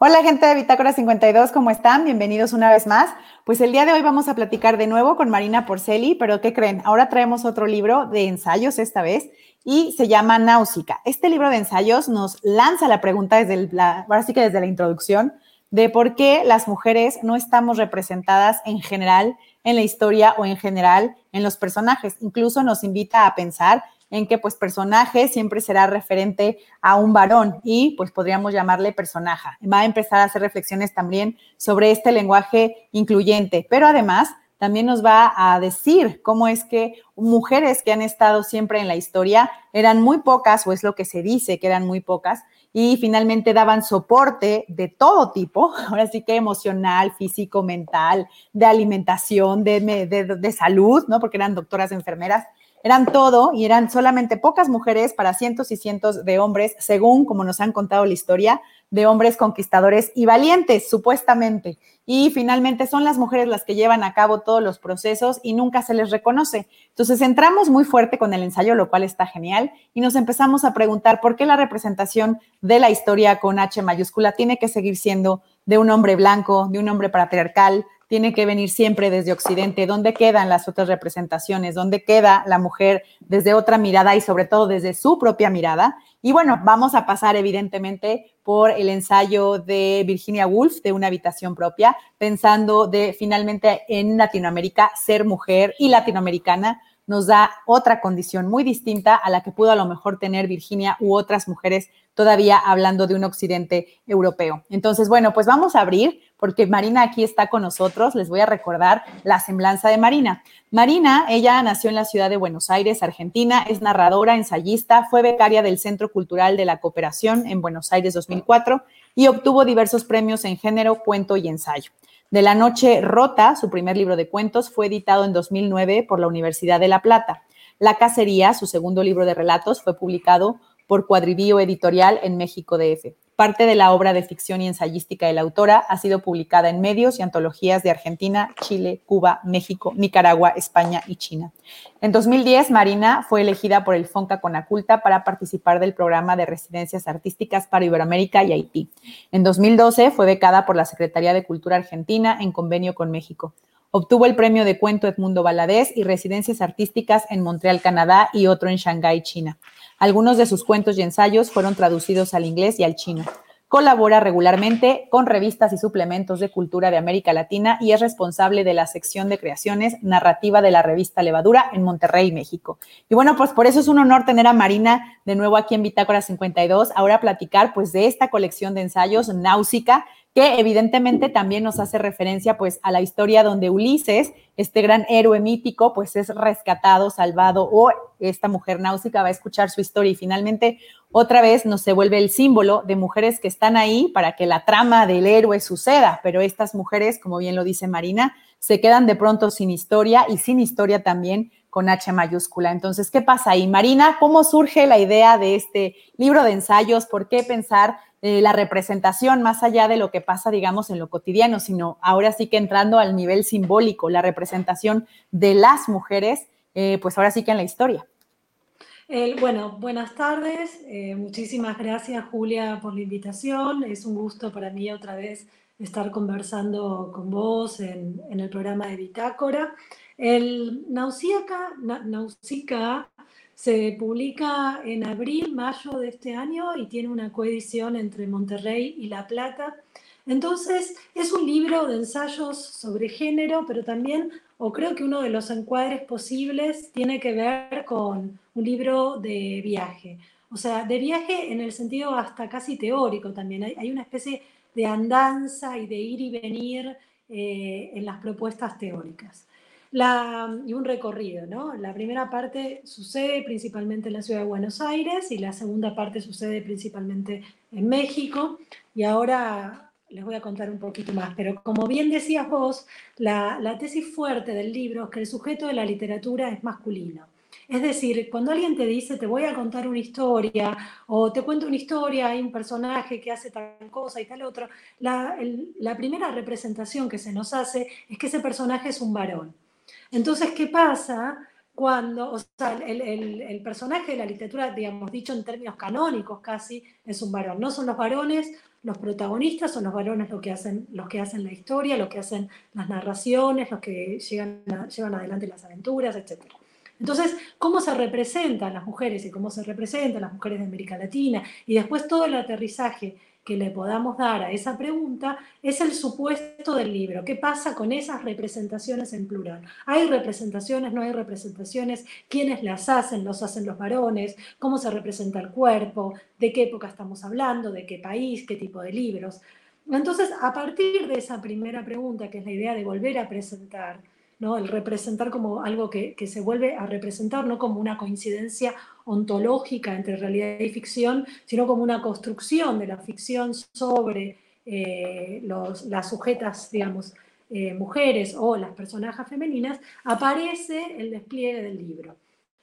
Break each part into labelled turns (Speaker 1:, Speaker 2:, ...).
Speaker 1: Hola gente de Bitácora 52, ¿cómo están? Bienvenidos una vez más. Pues el día de hoy vamos a platicar de nuevo con Marina Porceli, pero ¿qué creen? Ahora traemos otro libro de ensayos esta vez y se llama Náusica. Este libro de ensayos nos lanza la pregunta desde la, ahora sí que desde la introducción de por qué las mujeres no estamos representadas en general en la historia o en general en los personajes. Incluso nos invita a pensar en que pues personaje siempre será referente a un varón y pues podríamos llamarle personaje. Va a empezar a hacer reflexiones también sobre este lenguaje incluyente, pero además también nos va a decir cómo es que mujeres que han estado siempre en la historia eran muy pocas, o es lo que se dice que eran muy pocas, y finalmente daban soporte de todo tipo, ahora sí que emocional, físico, mental, de alimentación, de, de, de salud, ¿no? Porque eran doctoras, enfermeras, eran todo y eran solamente pocas mujeres para cientos y cientos de hombres, según como nos han contado la historia, de hombres conquistadores y valientes, supuestamente. Y finalmente son las mujeres las que llevan a cabo todos los procesos y nunca se les reconoce. Entonces entramos muy fuerte con el ensayo, lo cual está genial, y nos empezamos a preguntar por qué la representación de la historia con H mayúscula tiene que seguir siendo de un hombre blanco, de un hombre patriarcal, tiene que venir siempre desde Occidente. ¿Dónde quedan las otras representaciones? ¿Dónde queda la mujer desde otra mirada y sobre todo desde su propia mirada? Y bueno, vamos a pasar evidentemente por el ensayo de Virginia Woolf de una habitación propia, pensando de finalmente en Latinoamérica ser mujer y latinoamericana nos da otra condición muy distinta a la que pudo a lo mejor tener Virginia u otras mujeres todavía hablando de un occidente europeo. Entonces, bueno, pues vamos a abrir porque Marina aquí está con nosotros. Les voy a recordar la semblanza de Marina. Marina, ella nació en la ciudad de Buenos Aires, Argentina, es narradora, ensayista, fue becaria del Centro Cultural de la Cooperación en Buenos Aires 2004 y obtuvo diversos premios en género, cuento y ensayo. De la Noche Rota, su primer libro de cuentos, fue editado en 2009 por la Universidad de La Plata. La Cacería, su segundo libro de relatos, fue publicado por Cuadrivío Editorial en México DF. Parte de la obra de ficción y ensayística de la autora ha sido publicada en medios y antologías de Argentina, Chile, Cuba, México, Nicaragua, España y China. En 2010, Marina fue elegida por el FONCA Conaculta para participar del programa de residencias artísticas para Iberoamérica y Haití. En 2012 fue becada por la Secretaría de Cultura Argentina en convenio con México. Obtuvo el premio de cuento Edmundo Valadez y residencias artísticas en Montreal, Canadá y otro en Shanghái, China. Algunos de sus cuentos y ensayos fueron traducidos al inglés y al chino. Colabora regularmente con revistas y suplementos de cultura de América Latina y es responsable de la sección de creaciones narrativa de la revista Levadura en Monterrey, México. Y bueno, pues por eso es un honor tener a Marina de nuevo aquí en Bitácora 52, ahora platicar pues de esta colección de ensayos Náusica, que evidentemente también nos hace referencia pues a la historia donde Ulises, este gran héroe mítico, pues es rescatado, salvado o esta mujer náusica va a escuchar su historia y finalmente otra vez nos se vuelve el símbolo de mujeres que están ahí para que la trama del héroe suceda, pero estas mujeres, como bien lo dice Marina, se quedan de pronto sin historia y sin historia también con H mayúscula. Entonces, ¿qué pasa ahí? Marina, ¿cómo surge la idea de este libro de ensayos? ¿Por qué pensar eh, la representación más allá de lo que pasa, digamos, en lo cotidiano, sino ahora sí que entrando al nivel simbólico, la representación de las mujeres, eh, pues ahora sí que en la historia.
Speaker 2: bueno, buenas tardes. Eh, muchísimas gracias, Julia, por la invitación. Es un gusto para mí otra vez estar conversando con vos en, el programa de Bitácora. El Nausicaa, Nausicaa se publica en abril, mayo de este año y tiene una coedición entre Monterrey y La Plata. Entonces, es un libro de ensayos sobre género, pero también, o creo que uno de los encuadres posibles tiene que ver con un libro de viaje. O sea, de viaje en el sentido hasta casi teórico también. Hay, una especie de andanza y de ir y venir eh, en las propuestas teóricas y un recorrido, ¿no? La primera parte sucede principalmente en la ciudad de Buenos Aires y la segunda parte sucede principalmente en México y ahora les voy a contar un poquito más, pero como bien decías vos, la, la tesis fuerte del libro es que el sujeto de la literatura es masculino. Es decir, cuando alguien te dice, te voy a contar una historia, o te cuento una historia, hay un personaje que hace tal cosa y tal otro, la, la primera representación que se nos hace es que ese personaje es un varón. Entonces, ¿qué pasa? cuando, o sea, el, personaje de la literatura, digamos, dicho en términos canónicos casi, es un varón. No son los varones los protagonistas, son los varones los que hacen, los que hacen la historia, los que hacen las narraciones, los que llegan llevan adelante las aventuras, etc. Entonces, ¿cómo se representan las mujeres y cómo se representan las mujeres de América Latina? Y después todo el aterrizaje que le podamos dar a esa pregunta es el supuesto del libro. ¿Qué pasa con esas representaciones en plural? ¿Hay representaciones? ¿No hay representaciones? ¿Quiénes las hacen? ¿Los hacen los varones? ¿Cómo se representa el cuerpo? ¿De qué época estamos hablando? ¿De qué país? ¿Qué tipo de libros? Entonces, a partir de esa primera pregunta, que es la idea de volver a presentar, ¿no? el representar como algo que, se vuelve a representar, no como una coincidencia ontológica entre realidad y ficción, sino como una construcción de la ficción sobre eh, las sujetas, digamos, eh, mujeres o las personajes femeninas, aparece el despliegue del libro,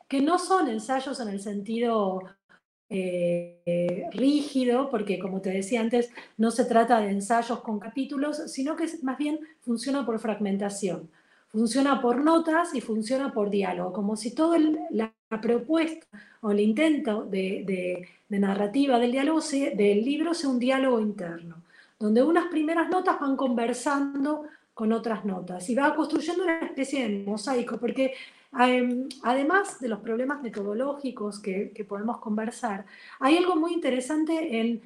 Speaker 2: que no son ensayos en el sentido eh, rígido, porque como te decía antes, no se trata de ensayos con capítulos, sino que más bien funciona por fragmentación funciona por notas y funciona por diálogo, como si toda la, propuesta o el intento de, narrativa del, diálogo del libro sea un diálogo interno, donde unas primeras notas van conversando con otras notas y va construyendo una especie de mosaico, porque em, además de los problemas metodológicos que, podemos conversar, hay algo muy interesante en,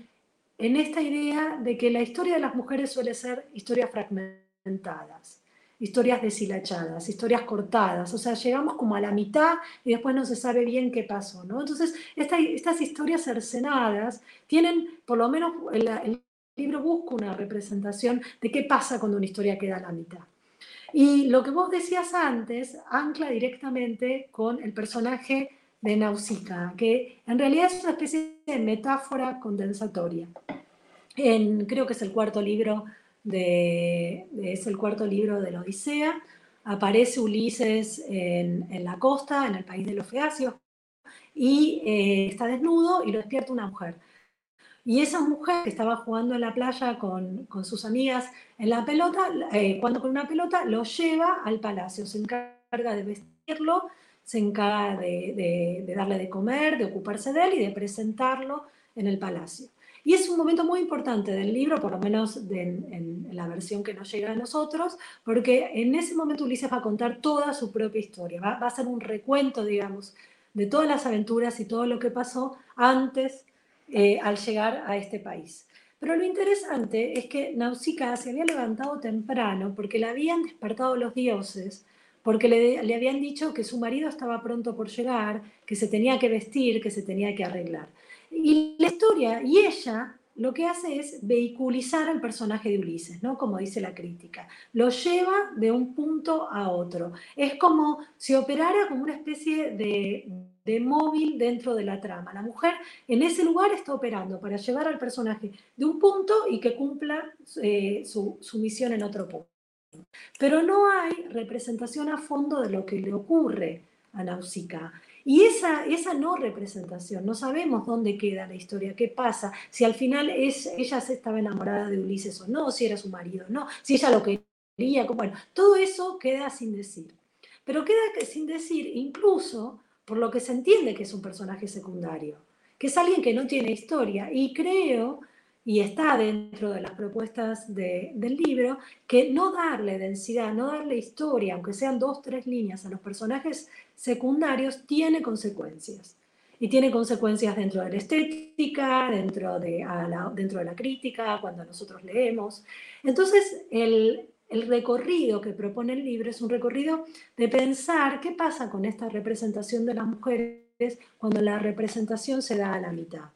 Speaker 2: en esta idea de que la historia de las mujeres suele ser historias fragmentadas historias deshilachadas, historias cortadas, o sea, llegamos como a la mitad y después no se sabe bien qué pasó, ¿no? Entonces, estas historias cercenadas tienen, por lo menos el, libro busca una representación de qué pasa cuando una historia queda a la mitad. Y lo que vos decías antes ancla directamente con el personaje de Nausicaa, que en realidad es una especie de metáfora condensatoria. En, creo que es el cuarto libro es el cuarto libro de la Odisea. Aparece Ulises en, la costa, en el país de los Feacios, y eh, está desnudo y lo despierta una mujer. Y esa mujer que estaba jugando en la playa con, sus amigas en la pelota, eh, cuando con una pelota, lo lleva al palacio, se encarga de vestirlo, se encarga de darle de comer, de ocuparse de él y de presentarlo en el palacio. Y es un momento muy importante del libro, por lo menos en, la versión que nos llega a nosotros, porque en ese momento Ulises va a contar toda su propia historia, va, a ser un recuento, digamos, de todas las aventuras y todo lo que pasó antes eh, al llegar a este país. Pero lo interesante es que Nausicaa se había levantado temprano porque le habían despertado los dioses, porque le, le, habían dicho que su marido estaba pronto por llegar, que se tenía que vestir, que se tenía que arreglar. Y la historia, y ella lo que hace es vehiculizar al personaje de Ulises, ¿no? Como dice la crítica. Lo lleva de un punto a otro. Es como si operara como una especie de, móvil dentro de la trama. La mujer en ese lugar está operando para llevar al personaje de un punto y que cumpla eh, su, su misión en otro punto. Pero no hay representación a fondo de lo que le ocurre a Nausicaa. Y esa, esa no representación, no sabemos dónde queda la historia, qué pasa, si al final es, ella se estaba enamorada de Ulises o no, si era su marido o no, si ella lo quería, bueno, todo eso queda sin decir. Pero queda sin decir incluso por lo que se entiende que es un personaje secundario, que es alguien que no tiene historia. Y creo y está dentro de las propuestas del libro, que no darle densidad, no darle historia, aunque sean dos, tres líneas a los personajes secundarios, tiene consecuencias. Y tiene consecuencias dentro de la estética, dentro de, la, dentro de la crítica, cuando nosotros leemos. Entonces, el, el recorrido que propone el libro es un recorrido de pensar qué pasa con esta representación de las mujeres cuando la representación se da a la mitad.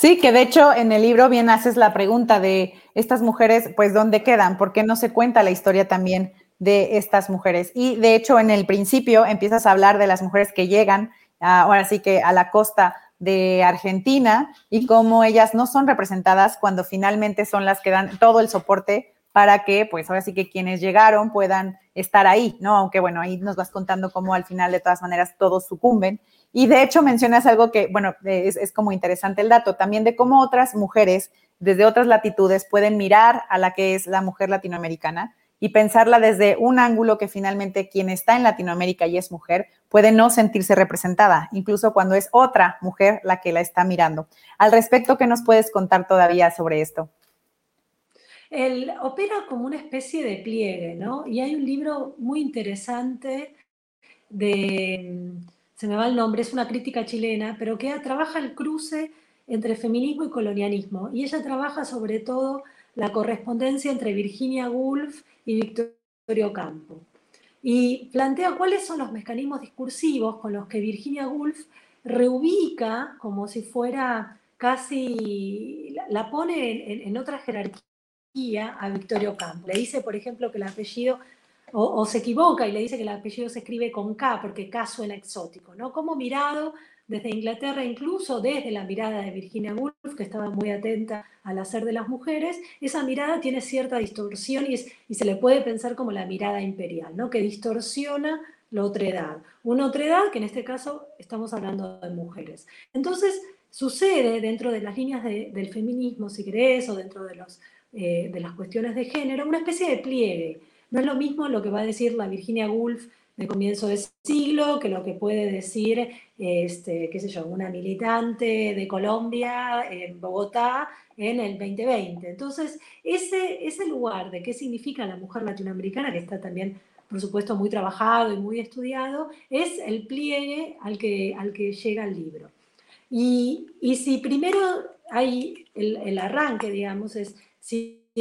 Speaker 1: Sí, que de hecho en el libro bien haces la pregunta de estas mujeres, pues ¿dónde quedan? ¿Por qué no se cuenta la historia también de estas mujeres? Y de hecho en el principio empiezas a hablar de las mujeres que llegan, ahora sí que a la costa de Argentina y cómo ellas no son representadas cuando finalmente son las que dan todo el soporte para que, pues ahora sí que quienes llegaron puedan estar ahí, ¿no? Aunque bueno, ahí nos vas contando cómo al final de todas maneras todos sucumben. Y de hecho mencionas algo que, bueno, es, como interesante el dato, también de cómo otras mujeres desde otras latitudes pueden mirar a la que es la mujer latinoamericana y pensarla desde un ángulo que finalmente quien está en Latinoamérica y es mujer puede no sentirse representada, incluso cuando es otra mujer la que la está mirando. Al respecto, ¿qué nos puedes contar todavía sobre esto?
Speaker 2: Él opera como una especie de pliegue, ¿no? Y hay un libro muy interesante de, se me va el nombre, es una crítica chilena, pero que trabaja el cruce entre feminismo y colonialismo. Y ella trabaja sobre todo la correspondencia entre Virginia Woolf y Victorio Campo. Y plantea cuáles son los mecanismos discursivos con los que Virginia Woolf reubica como si fuera casi, la pone en, otra jerarquía a Victorio Campo. Le dice, por ejemplo, que el apellido, o, se equivoca y le dice que el apellido se escribe con K, porque K suena exótico, ¿no? Como mirado desde Inglaterra, incluso desde la mirada de Virginia Woolf, que estaba muy atenta al hacer de las mujeres, esa mirada tiene cierta distorsión y, y se le puede pensar como la mirada imperial, ¿no? que distorsiona la otredad. Una otredad que en este caso estamos hablando de mujeres. Entonces, sucede dentro de las líneas del feminismo, si querés, o dentro de, los, eh, de las cuestiones de género, una especie de pliegue. No es lo mismo lo que va a decir la Virginia Woolf de comienzo de siglo, que lo que puede decir, este, qué sé yo, una militante de Colombia en Bogotá en el 2020. Entonces, ese, ese lugar de qué significa la mujer latinoamericana, que está también, por supuesto, muy trabajado y muy estudiado, es el pliegue al que, al que llega el libro. Y, y si primero hay el, arranque, digamos, es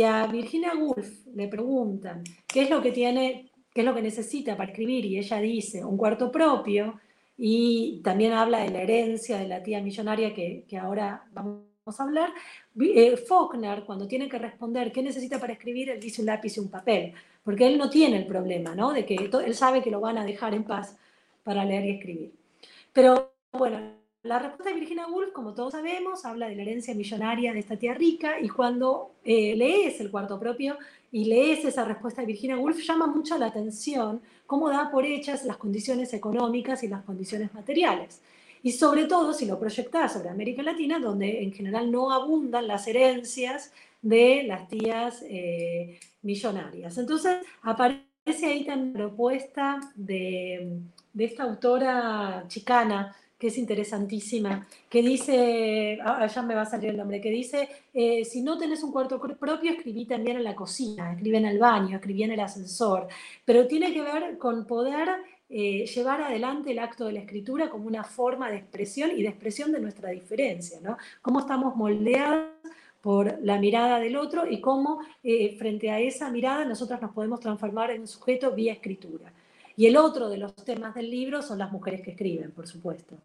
Speaker 2: a Virginia Woolf le preguntan qué es lo que tiene qué es lo que necesita para escribir, y ella dice un cuarto propio, y también habla de la herencia de la tía millonaria que, ahora vamos a hablar. Eh, Faulkner, cuando tiene que responder qué necesita para escribir, él dice un lápiz y un papel, porque él no tiene el problema, ¿no? De que él sabe que lo van a dejar en paz para leer y escribir. Pero bueno, la respuesta de Virginia Woolf, como todos sabemos, habla de la herencia millonaria de esta tía rica y cuando eh, lees el cuarto propio y lees esa respuesta de Virginia Woolf, llama mucho la atención cómo da por hechas las condiciones económicas y las condiciones materiales. Y sobre todo si lo proyectas sobre América Latina, donde en general no abundan las herencias de las tías eh, millonarias. Entonces aparece ahí también la propuesta de, de esta autora chicana, que es interesantísima, que dice, ah, ya me va a salir el nombre, que dice, eh, si no tenés un cuarto propio, escribí también en la cocina, escribí en el baño, escribí en el ascensor, pero tiene que ver con poder eh, llevar adelante el acto de la escritura como una forma de expresión y de expresión de nuestra diferencia, ¿no? Cómo estamos moldeados por la mirada del otro y cómo eh, frente a esa mirada nosotros nos podemos transformar en un sujeto vía escritura. Y el otro de los temas del libro son las mujeres que escriben, por supuesto.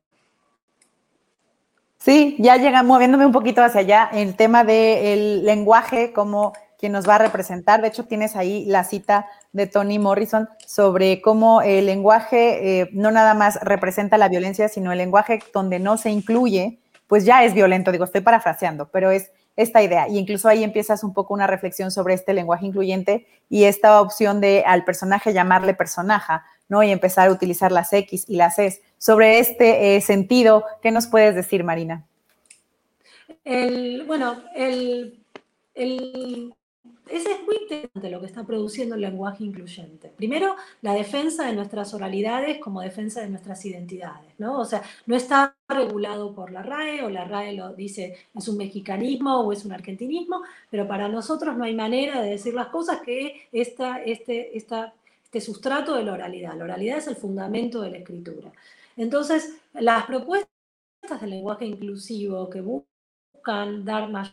Speaker 1: Sí, ya llega moviéndome un poquito hacia allá, el tema del lenguaje como quien nos va a representar. De hecho, tienes ahí la cita de Toni Morrison sobre cómo el lenguaje eh, no nada más representa la violencia, sino el lenguaje donde no se incluye, pues ya es violento. Digo, estoy parafraseando, pero es esta idea. Y incluso ahí empiezas un poco una reflexión sobre este lenguaje incluyente y esta opción de al personaje llamarle personaje, ¿no? Y empezar a utilizar las X y las S. Sobre este eh, sentido, ¿qué nos puedes decir, Marina?
Speaker 2: bueno, el, el ese es muy interesante lo que está produciendo el lenguaje incluyente. Primero, la defensa de nuestras oralidades como defensa de nuestras identidades, ¿no? O sea, no está regulado por la RAE, o la RAE lo dice es un mexicanismo o es un argentinismo, pero para nosotros no hay manera de decir las cosas que esta, este, esta, este sustrato de la oralidad. La oralidad es el fundamento de la escritura. Entonces, las propuestas del lenguaje inclusivo que buscan dar más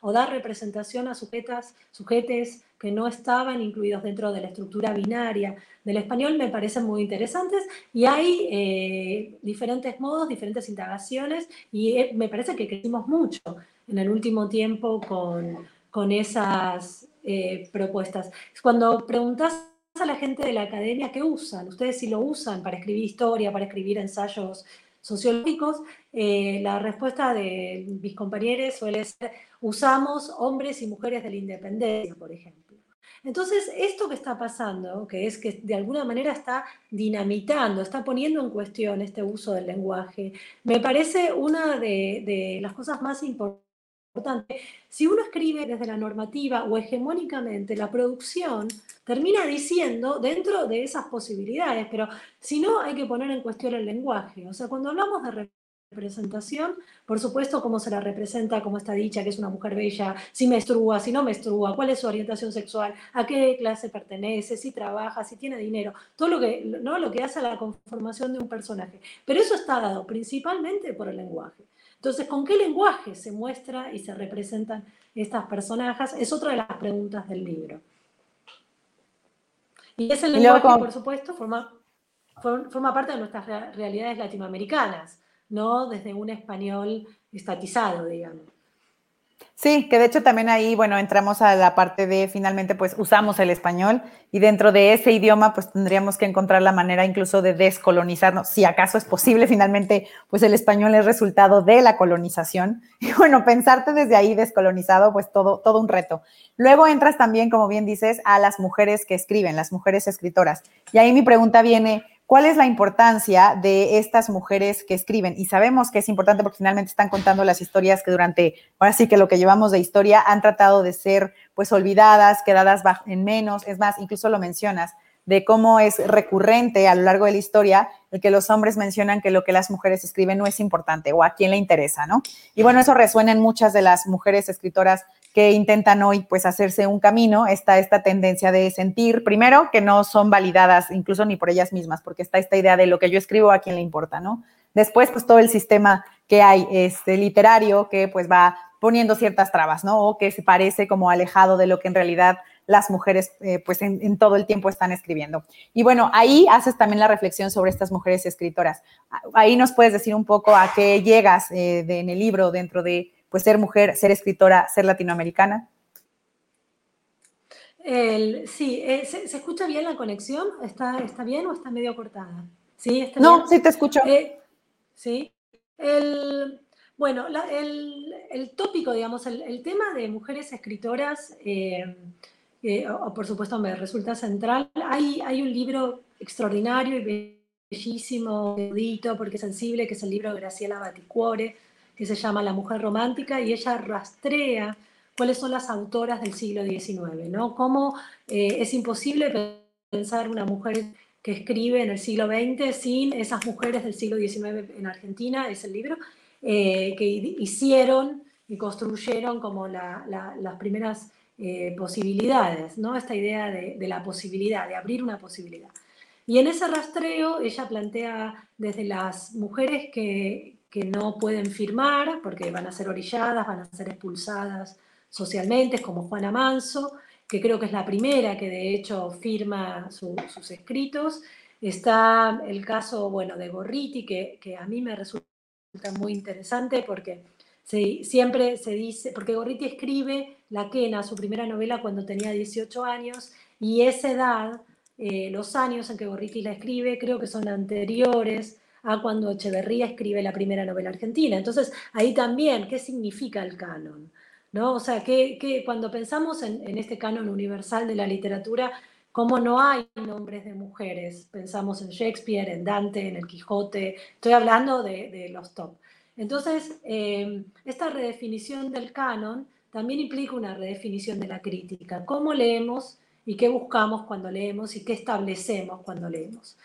Speaker 2: o dar representación a sujetas, sujetes que no estaban incluidos dentro de la estructura binaria del español me parecen muy interesantes y hay eh, diferentes modos, diferentes indagaciones y eh, me parece que crecimos mucho en el último tiempo con, con esas eh, propuestas. Cuando preguntas a la gente de la academia qué usan, ustedes si lo usan para escribir historia, para escribir ensayos sociológicos, eh, la respuesta de mis compañeros suele ser, usamos hombres y mujeres de la independencia, por ejemplo. Entonces, esto que está pasando, que es que de alguna manera está dinamitando, está poniendo en cuestión este uso del lenguaje, me parece una de, de las cosas más importantes importante. Si uno escribe desde la normativa o hegemónicamente, la producción termina diciendo dentro de esas posibilidades, pero si no, hay que poner en cuestión el lenguaje. O sea, cuando hablamos de representación, por supuesto, cómo se la representa, cómo está dicha, que es una mujer bella, si menstrua, si no menstrua, cuál es su orientación sexual, a qué clase pertenece, si trabaja, si tiene dinero, todo lo que, ¿no? lo que hace a la conformación de un personaje. Pero eso está dado principalmente por el lenguaje. Entonces, ¿con qué lenguaje se muestra y se representan estas personajes? Es otra de las preguntas del libro. Y ese lenguaje, por supuesto, forma, forma parte de nuestras realidades latinoamericanas, no desde un español estatizado, digamos.
Speaker 1: Sí, que de hecho también ahí, bueno, entramos a la parte de finalmente pues usamos el español y dentro de ese idioma pues tendríamos que encontrar la manera incluso de descolonizarnos, si acaso es posible, finalmente pues el español es resultado de la colonización y bueno, pensarte desde ahí descolonizado pues todo, todo un reto. Luego entras también, como bien dices, a las mujeres que escriben, las mujeres escritoras y ahí mi pregunta viene, ¿Cuál es la importancia de estas mujeres que escriben? Y sabemos que es importante porque finalmente están contando las historias que durante, ahora sí que lo que llevamos de historia han tratado de ser pues olvidadas, quedadas en menos. Es más, incluso lo mencionas, de cómo es recurrente a lo largo de la historia el que los hombres mencionan que lo que las mujeres escriben no es importante o a quién le interesa, ¿no? Y bueno, eso resuena en muchas de las mujeres escritoras que intentan hoy pues hacerse un camino, está esta tendencia de sentir, primero, que no son validadas incluso ni por ellas mismas, porque está esta idea de lo que yo escribo a quién le importa, ¿no? Después, pues todo el sistema que hay este, literario que pues va poniendo ciertas trabas, ¿no? O que se parece como alejado de lo que en realidad las mujeres eh, pues en, todo el tiempo están escribiendo. Y bueno, ahí haces también la reflexión sobre estas mujeres escritoras. Ahí nos puedes decir un poco a qué llegas eh, en el libro dentro de pues ser mujer, ser escritora, ser latinoamericana?
Speaker 2: sí, eh, ¿se, escucha bien la conexión? ¿Está, ¿Está bien o está medio cortada?
Speaker 1: ¿Sí? no, sí te escucho.
Speaker 2: Eh, sí. El, bueno, el, tópico, digamos, el, tema de mujeres escritoras, eh, por supuesto me resulta central. Hay, hay un libro extraordinario y bellísimo, erudito, porque sensible, que es el libro de Graciela Baticuore, que se llama La Mujer Romántica, y ella rastrea cuáles son las autoras del siglo XIX, ¿no? Cómo eh, es imposible pensar una mujer que escribe en el siglo XX sin esas mujeres del siglo XIX en Argentina, es el libro, eh, que hicieron y construyeron como las primeras eh, posibilidades, ¿no? Esta idea de, de, la posibilidad, de abrir una posibilidad. Y en ese rastreo ella plantea desde las mujeres que, que no pueden firmar porque van a ser orilladas, van a ser expulsadas socialmente, como Juana Manso, que creo que es la primera que de hecho firma sus escritos. Está el caso, bueno, de Gorriti, que, que a mí me resulta muy interesante porque siempre se dice, porque Gorriti escribe La Quena, su primera novela, cuando tenía 18 años, y esa edad, eh, los años en que Gorriti la escribe, creo que son anteriores a cuando Echeverría escribe la primera novela argentina. Entonces, ahí también, ¿qué significa el canon? ¿No? O sea, que, cuando pensamos en, este canon universal de la literatura, ¿cómo no hay nombres de mujeres? Pensamos en Shakespeare, en Dante, en el Quijote, estoy hablando de, los top. Entonces, eh, esta redefinición del canon también implica una redefinición de la crítica. ¿Cómo leemos y qué buscamos cuando leemos y qué establecemos cuando leemos?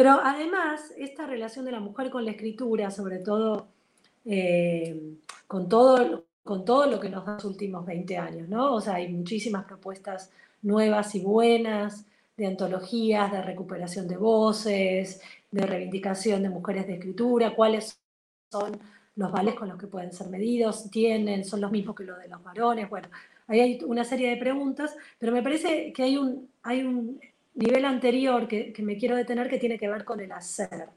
Speaker 2: Pero además, esta relación de la mujer con la escritura, sobre todo eh, con, todo, con todo lo que nos da los últimos 20 años, ¿no? O sea, hay muchísimas propuestas nuevas y buenas de antologías, de recuperación de voces, de reivindicación de mujeres de escritura, cuáles son los vales con los que pueden ser medidos, tienen, son los mismos que los de los varones, bueno, ahí hay una serie de preguntas, pero me parece que hay un, hay un nivel anterior que, me quiero detener que tiene que ver con el hacer.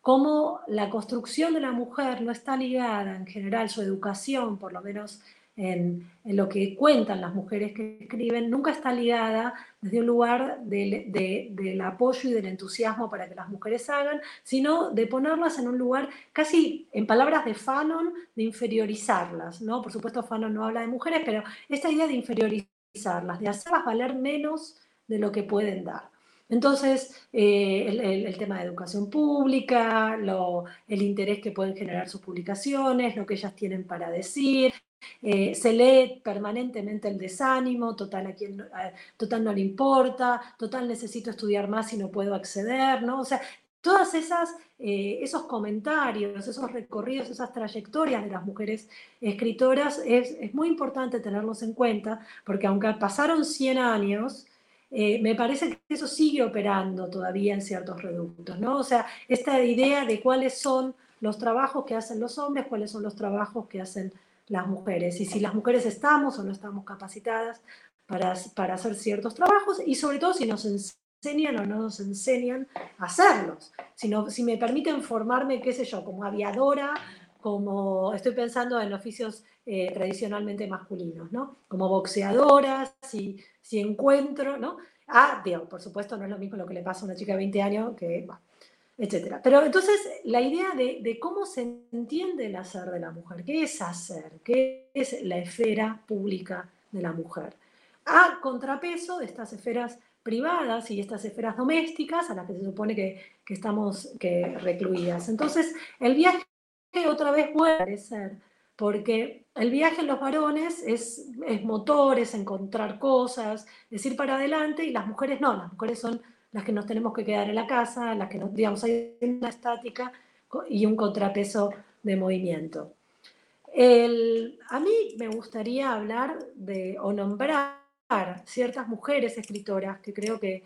Speaker 2: Cómo la construcción de la mujer no está ligada, en general, su educación, por lo menos en, lo que cuentan las mujeres que escriben, nunca está ligada desde un lugar del apoyo y del entusiasmo para que las mujeres hagan, sino de ponerlas en un lugar casi, en palabras de Fanon, de inferiorizarlas. ¿no? Por supuesto, Fanon no habla de mujeres, pero esta idea de inferiorizarlas, de hacerlas valer menos de lo que pueden dar. Entonces, eh, el, tema de educación pública, el interés que pueden generar sus publicaciones, lo que ellas tienen para decir, eh, se lee permanentemente el desánimo, total, a total no le importa, total necesito estudiar más y no puedo acceder, ¿no? O sea, todas esas eh, esos comentarios, esos recorridos, esas trayectorias de las mujeres escritoras, es, muy importante tenerlos en cuenta, porque aunque pasaron 100 años, eh, me parece que eso sigue operando todavía en ciertos reductos, ¿no? O sea, esta idea de cuáles son los trabajos que hacen los hombres, cuáles son los trabajos que hacen las mujeres, y si las mujeres estamos o no estamos capacitadas para, para hacer ciertos trabajos, y sobre todo si nos enseñan o no nos enseñan a hacerlos, sino si me permiten formarme, qué sé yo, como aviadora, como estoy pensando en oficios eh, tradicionalmente masculinos, ¿no? Como boxeadora, si, si encuentro, ¿no? Ah, digo, por supuesto no es lo mismo lo que le pasa a una chica de 20 años que, bueno, etcétera. Pero entonces la idea de, cómo se entiende el hacer de la mujer, qué es hacer, qué es la esfera pública de la mujer, a contrapeso de estas esferas privadas y estas esferas domésticas a las que se supone que, que estamos que recluidas. Entonces, el viaje otra vez puede aparecer, porque el viaje en los varones es, es motor, encontrar cosas, es ir para adelante, y las mujeres no, las mujeres son las que nos tenemos que quedar en la casa, las que nos, digamos, hay una estática y un contrapeso de movimiento. El, a mí me gustaría hablar de, o nombrar ciertas mujeres escritoras que creo que,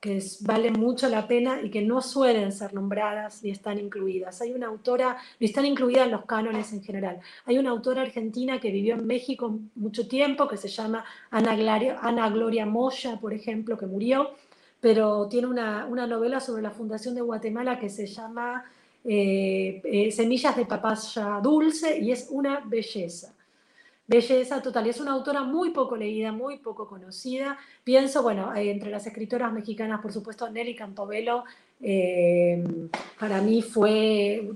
Speaker 2: que valen mucho la pena y que no suelen ser nombradas ni están incluidas. Hay una autora, ni están incluidas en los cánones en general. Hay una autora argentina que vivió en México mucho tiempo, que se llama Ana Gloria, Ana Gloria Moya, por ejemplo, que murió, pero tiene una, una novela sobre la fundación de Guatemala que se llama eh, eh, Semillas de papaya dulce y es una belleza belleza total. Es una autora muy poco leída, muy poco conocida. Pienso, bueno, eh, entre las escritoras mexicanas, por supuesto, Nelly Campobello, eh, para mí fue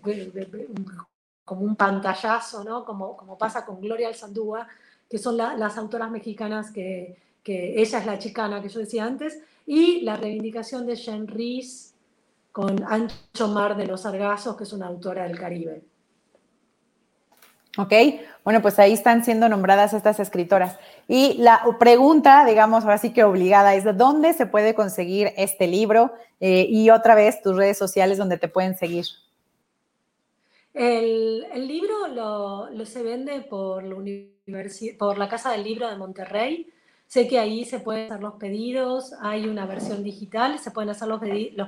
Speaker 2: como un pantallazo, ¿no? Como, como pasa con Gloria Alzandúa, que son las autoras mexicanas que, que, ella es la chicana que yo decía antes, y la reivindicación de Jean Rhys con Ancho Mar de los Sargazos, que es una autora del Caribe.
Speaker 1: ¿Ok? Bueno, pues ahí están siendo nombradas estas escritoras. Y la pregunta, digamos, ahora sí que obligada, es ¿dónde se puede conseguir este libro? Eh, y otra vez, tus redes sociales donde te pueden seguir.
Speaker 2: El, libro lo, se vende por la, Casa del Libro de Monterrey. Sé que ahí se pueden hacer los pedidos, hay una versión digital, se pueden hacer los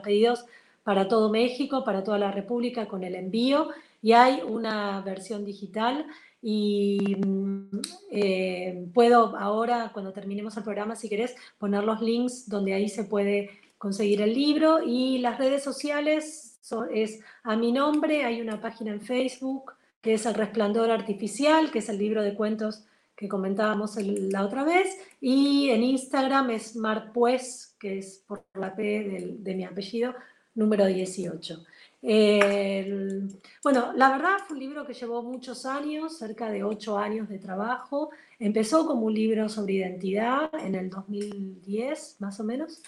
Speaker 2: pedidos para todo México, para toda la República con el envío y hay una versión digital y mm, eh, puedo ahora, cuando terminemos el programa, si querés, poner los links donde ahí se puede conseguir el libro y las redes sociales es a mi nombre, hay una página en Facebook que es El Resplandor Artificial, que es el libro de cuentos que comentábamos la otra vez, y en Instagram es Marpues, que es por la P de, de mi apellido, número 18 bueno, la verdad fue un libro que llevó muchos años, cerca de ocho años de trabajo. Empezó como un libro sobre identidad en el 2010, más o menos.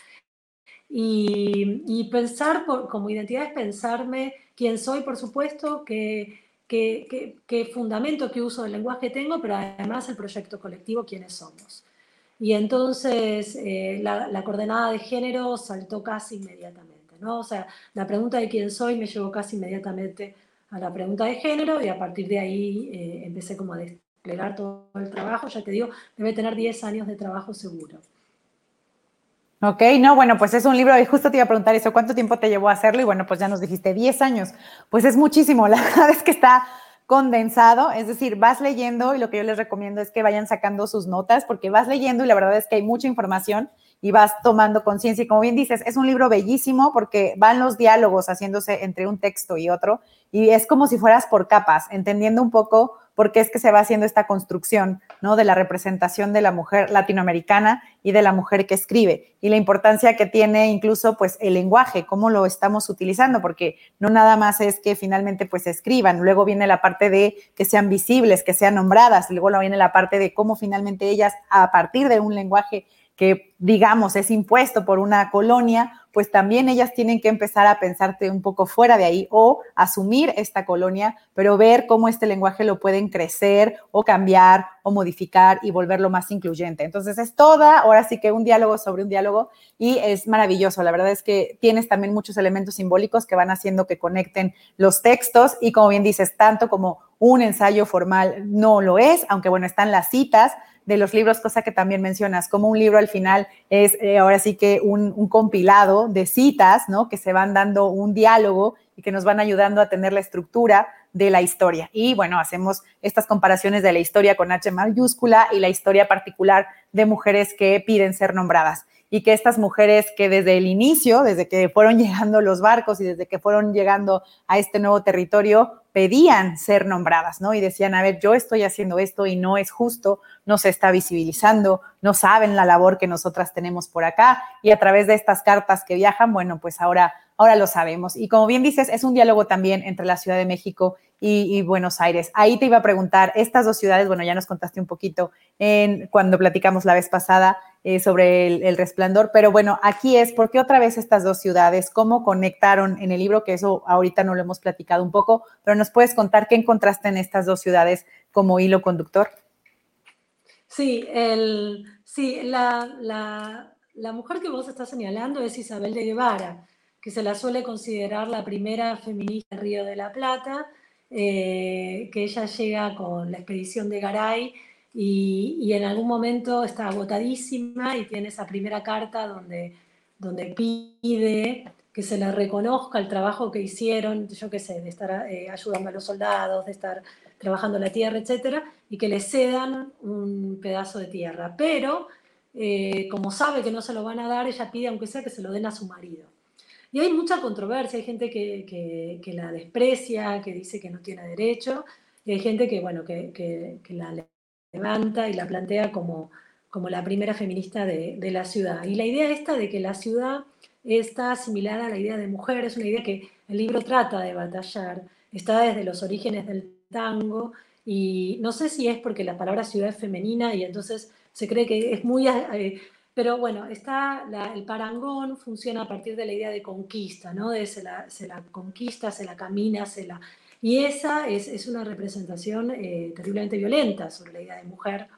Speaker 2: Y, pensar como identidad es pensarme quién soy, por supuesto, qué, qué, fundamento, qué uso del lenguaje tengo, pero además el proyecto colectivo, quiénes somos. Y entonces eh, la, la coordenada de género saltó casi inmediatamente. ¿No? O sea, la pregunta de quién soy me llevó casi inmediatamente a la pregunta de género y a partir de ahí eh, empecé como a desplegar todo el trabajo. Ya te digo, debe tener 10 años de trabajo seguro.
Speaker 1: Ok, no, bueno, pues es un libro, y justo te iba a preguntar eso, ¿cuánto tiempo te llevó a hacerlo? Y bueno, pues ya nos dijiste 10 años, pues es muchísimo, la verdad es que está condensado, es decir, vas leyendo y lo que yo les recomiendo es que vayan sacando sus notas porque vas leyendo y la verdad es que hay mucha información y vas tomando conciencia. Y como bien dices, es un libro bellísimo porque van los diálogos haciéndose entre un texto y otro y es como si fueras por capas, entendiendo un poco por qué es que se va haciendo esta construcción, ¿no? De la representación de la mujer latinoamericana y de la mujer que escribe y la importancia que tiene incluso pues el lenguaje, cómo lo estamos utilizando, porque no nada más es que finalmente pues escriban, luego viene la parte de que sean visibles, que sean nombradas, luego viene la parte de cómo finalmente ellas a partir de un lenguaje que digamos, es impuesto por una colonia, pues también ellas tienen que empezar a pensarte un poco fuera de ahí o asumir esta colonia, pero ver cómo este lenguaje lo pueden crecer o cambiar o modificar y volverlo más incluyente. Entonces es toda, ahora sí que un diálogo sobre un diálogo y es maravilloso. La verdad es que tienes también muchos elementos simbólicos que van haciendo que conecten los textos y como bien dices, tanto como un ensayo formal no lo es, aunque bueno, están las citas, de los libros, cosa que también mencionas, como un libro al final es eh, ahora sí que un, compilado de citas, ¿no? Que se van dando un diálogo y que nos van ayudando a tener la estructura de la historia. Y bueno, hacemos estas comparaciones de la historia con H mayúscula y la historia particular de mujeres que piden ser nombradas y que estas mujeres que desde el inicio, desde que fueron llegando los barcos y desde que fueron llegando a este nuevo territorio, pedían ser nombradas, ¿no? Y decían, a ver, yo estoy haciendo esto y no es justo, no se está visibilizando, no saben la labor que nosotras tenemos por acá y a través de estas cartas que viajan, bueno, pues ahora, ahora lo sabemos. Y como bien dices, es un diálogo también entre la Ciudad de México y, Buenos Aires. Ahí te iba a preguntar, estas dos ciudades, bueno, ya nos contaste un poquito en, cuando platicamos la vez pasada eh, sobre el, resplandor, pero bueno, aquí es, ¿por qué otra vez estas dos ciudades? ¿Cómo conectaron en el libro? Que eso ahorita no lo hemos platicado un poco, pero nos puedes contar qué encontraste en estas dos ciudades como hilo conductor.
Speaker 2: Sí, el, sí la, la mujer que vos estás señalando es Isabel de Guevara, que se la suele considerar la primera feminista en Río de la Plata, eh, que ella llega con la expedición de Garay y, en algún momento está agotadísima y tiene esa primera carta donde, donde pide que se le reconozca el trabajo que hicieron, yo qué sé, de estar eh, ayudando a los soldados, de estar trabajando la tierra, etcétera, y que le cedan un pedazo de tierra. Pero, eh, como sabe que no se lo van a dar, ella pide, aunque sea, que se lo den a su marido. Y hay mucha controversia, hay gente que, que, la desprecia, que dice que no tiene derecho, y hay gente que, bueno, que, que la levanta y la plantea como, como la primera feminista de, de, la ciudad. Y la idea esta de que la ciudad está asimilada a la idea de mujer es una idea que el libro trata de batallar, está desde los orígenes del tango, y no sé si es porque la palabra ciudad es femenina y entonces se cree que es muy eh, pero bueno, está el parangón funciona a partir de la idea de conquista, ¿no? De se la, se la conquista, se la camina, se la... Y esa es, una representación eh, terriblemente violenta sobre la idea de mujer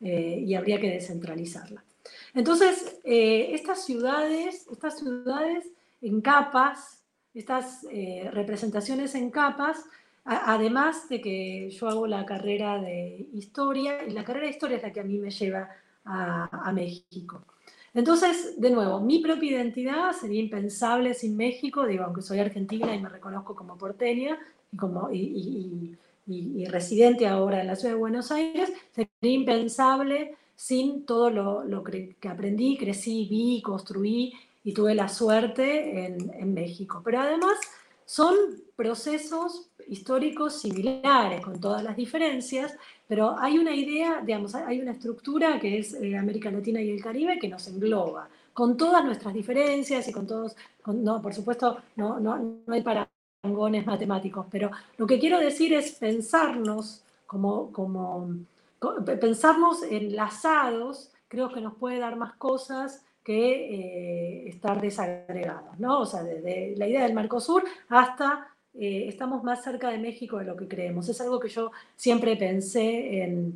Speaker 2: eh, y habría que descentralizarla. Entonces, eh, estas ciudades, estas ciudades en capas, estas representaciones en capas, además de que yo hago la carrera de historia, y la carrera de historia es la que a mí me lleva a, México. Entonces, de nuevo, mi propia identidad sería impensable sin México, digo, aunque soy argentina y me reconozco como porteña y, como, y, residente ahora en la ciudad de Buenos Aires, sería impensable sin todo lo, que aprendí, crecí, vi, construí y tuve la suerte en, en México. Pero además son procesos históricos similares, con todas las diferencias, pero hay una idea, digamos, hay una estructura que es eh, América Latina y el Caribe que nos engloba, con todas nuestras diferencias y con todos, no, por supuesto, no, no, no hay parangones matemáticos, pero lo que quiero decir es pensarnos como, como, pensarnos enlazados, creo que nos puede dar más cosas que eh, estar desagregados, ¿no? O sea, desde la idea del Mercosur hasta eh, estamos más cerca de México de lo que creemos. Es algo que yo siempre pensé en,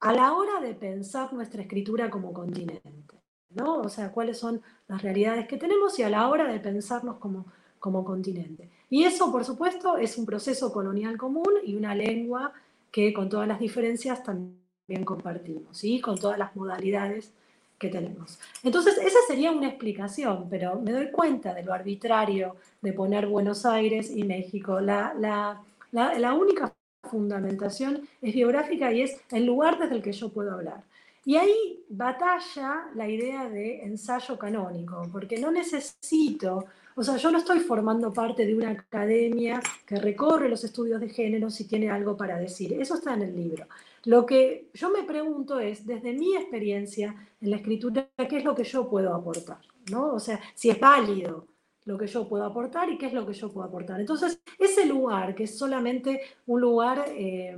Speaker 2: a la hora de pensar nuestra escritura como continente, ¿no? O sea, cuáles son las realidades que tenemos y a la hora de pensarnos como, como continente. Y eso, por supuesto, es un proceso colonial común y una lengua que con todas las diferencias también compartimos, y con todas las modalidades que tenemos. Entonces, esa sería una explicación, pero me doy cuenta de lo arbitrario de poner Buenos Aires y México. La, la, la, única fundamentación es biográfica y es el lugar desde el que yo puedo hablar. Y ahí batalla la idea de ensayo canónico, porque no necesito, o sea, yo no estoy formando parte de una academia que recorre los estudios de género si tiene algo para decir. Eso está en el libro. Lo que yo me pregunto es, desde mi experiencia en la escritura, ¿qué es lo que yo puedo aportar? ¿no? O sea, si es válido lo que yo puedo aportar y qué es lo que yo puedo aportar. Entonces, ese lugar, que es solamente un lugar, eh,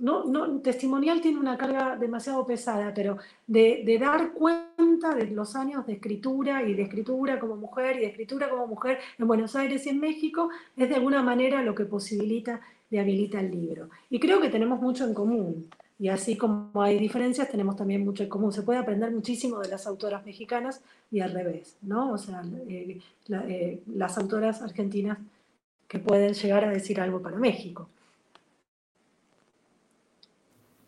Speaker 2: no, no, testimonial tiene una carga demasiado pesada, pero de, dar cuenta de los años de escritura y de escritura como mujer y de escritura como mujer en Buenos Aires y en México, es de alguna manera lo que posibilita y habilita el libro. Y creo que tenemos mucho en común. Y así como hay diferencias, tenemos también mucho en común. Se puede aprender muchísimo de las autoras mexicanas y al revés, ¿no? O sea, eh, eh, las autoras argentinas que pueden llegar a decir algo para México.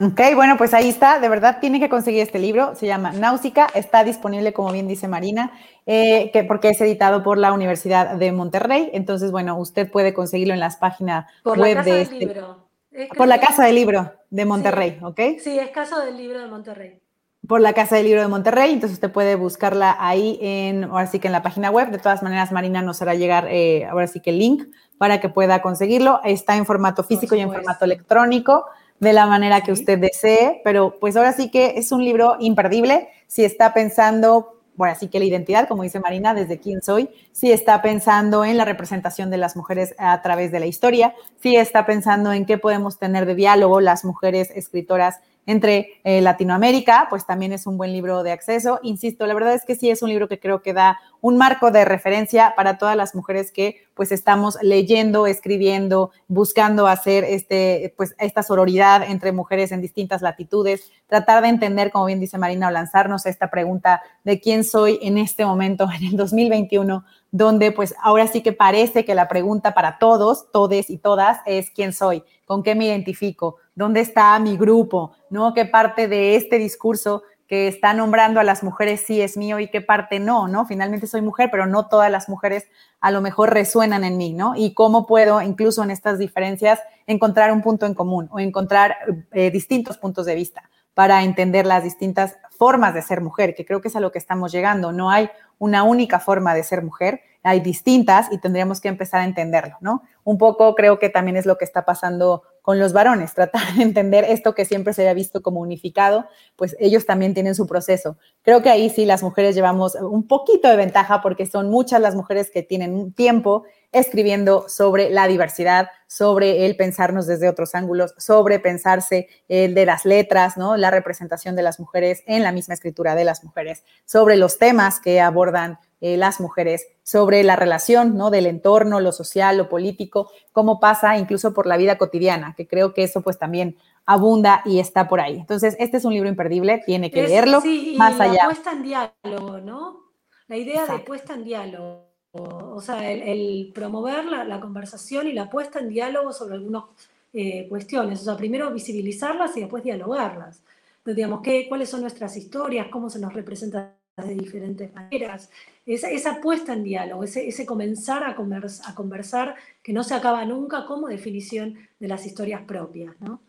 Speaker 1: Ok, bueno, pues ahí está. De verdad, tiene que conseguir este libro. Se llama Náusica. Está disponible, como bien dice Marina, eh, que, porque es editado por la Universidad de Monterrey. Entonces, bueno, usted puede conseguirlo en las páginas web de este. Libro. Por la Casa del Libro de Monterrey, ¿ok?
Speaker 2: Sí, es Casa del Libro de Monterrey.
Speaker 1: Por la Casa del Libro de Monterrey, entonces usted puede buscarla ahí en, ahora sí que en la página web. De todas maneras, Marina nos hará llegar eh, ahora sí que el link para que pueda conseguirlo. Está en formato físico y en formato electrónico, de la manera que usted desee, pero pues ahora sí que es un libro imperdible. Si está pensando bueno, así que la identidad, como dice Marina, desde quién soy, sí está pensando en la representación de las mujeres a través de la historia, sí está pensando en qué podemos tener de diálogo las mujeres escritoras entre eh, Latinoamérica, pues también es un buen libro de acceso. Insisto, la verdad es que sí es un libro que creo que da un marco de referencia para todas las mujeres que pues estamos leyendo, escribiendo, buscando hacer este, pues, esta sororidad entre mujeres en distintas latitudes, tratar de entender, como bien dice Marina, o lanzarnos esta pregunta de quién soy en este momento, en el 2021, donde pues ahora sí que parece que la pregunta para todos, todes y todas es quién soy, con qué me identifico, dónde está mi grupo, ¿no? ¿Qué parte de este discurso que está nombrando a las mujeres sí es mío y qué parte no, ¿no? Finalmente soy mujer, pero no todas las mujeres a lo mejor resuenan en mí, ¿no? Y cómo puedo, incluso en estas diferencias, encontrar un punto en común o encontrar eh, distintos puntos de vista para entender las distintas formas de ser mujer, que creo que es a lo que estamos llegando. No hay una única forma de ser mujer, hay distintas y tendríamos que empezar a entenderlo, ¿no? Un poco creo que también es lo que está pasando con los varones, tratar de entender esto que siempre se había visto como unificado, pues ellos también tienen su proceso. Creo que ahí sí las mujeres llevamos un poquito de ventaja porque son muchas las mujeres que tienen tiempo escribiendo sobre la diversidad, sobre el pensarnos desde otros ángulos, sobre pensarse el de las letras, ¿no? La representación de las mujeres en la misma escritura de las mujeres, sobre los temas que abordan eh, las mujeres, sobre la relación ¿no? del entorno, lo social, lo político, cómo pasa incluso por la vida cotidiana, que creo que eso pues también abunda y está por ahí. Entonces, este es un libro imperdible, tiene que leerlo
Speaker 2: sí, y más la allá. puesta en diálogo, ¿no? La idea de puesta en diálogo, o sea, el, promover la, conversación y la puesta en diálogo sobre algunas eh, cuestiones, o sea, primero visibilizarlas y después dialogarlas. Entonces, digamos, ¿qué, ¿cuáles son nuestras historias? ¿Cómo se nos representa de diferentes maneras? esa, puesta en diálogo, ese, comenzar a, a conversar que no se acaba nunca como definición de las historias propias, ¿no?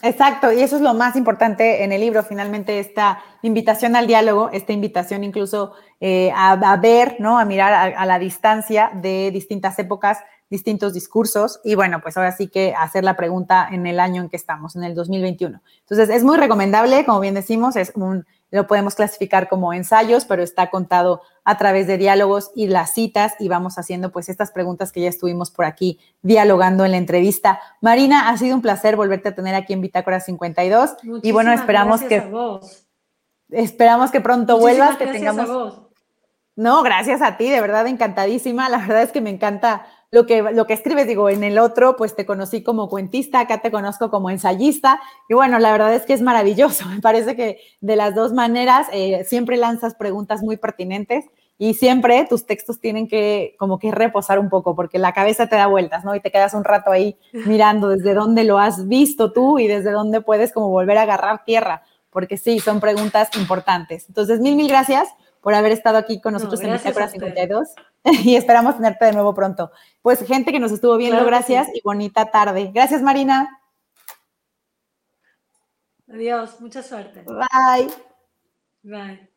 Speaker 1: Exacto, y eso es lo más importante en el libro, finalmente, esta invitación al diálogo, esta invitación incluso eh, a, ver, ¿no? A mirar a, la distancia de distintas épocas, distintos discursos, y bueno, pues ahora sí que hacer la pregunta en el año en que estamos, en el 2021. Entonces, es muy recomendable, como bien decimos, es un lo podemos clasificar como ensayos, pero está contado a través de diálogos y las citas y vamos haciendo pues estas preguntas que ya estuvimos por aquí dialogando en la entrevista. Marina, ha sido un placer volverte a tener aquí en Bitácora 52 y bueno, esperamos que esperamos que pronto vuelvas, que tengamos No, gracias a ti, de verdad encantadísima. La verdad es que me encanta lo que, lo que escribes, digo, en el otro, pues te conocí como cuentista, acá te conozco como ensayista, y bueno, la verdad es que es maravilloso, me parece que de las dos maneras eh, siempre lanzas preguntas muy pertinentes y siempre tus textos tienen que como que reposar un poco, porque la cabeza te da vueltas, ¿no? Y te quedas un rato ahí mirando desde dónde lo has visto tú y desde dónde puedes como volver a agarrar tierra, porque sí, son preguntas importantes. Entonces, mil, mil gracias por haber estado aquí con nosotros en Bitácora 52 y esperamos tenerte de nuevo pronto. Pues gente que nos estuvo viendo, gracias y bonita tarde. Gracias, Marina.
Speaker 2: Adiós, mucha suerte.
Speaker 1: Bye.
Speaker 2: Bye.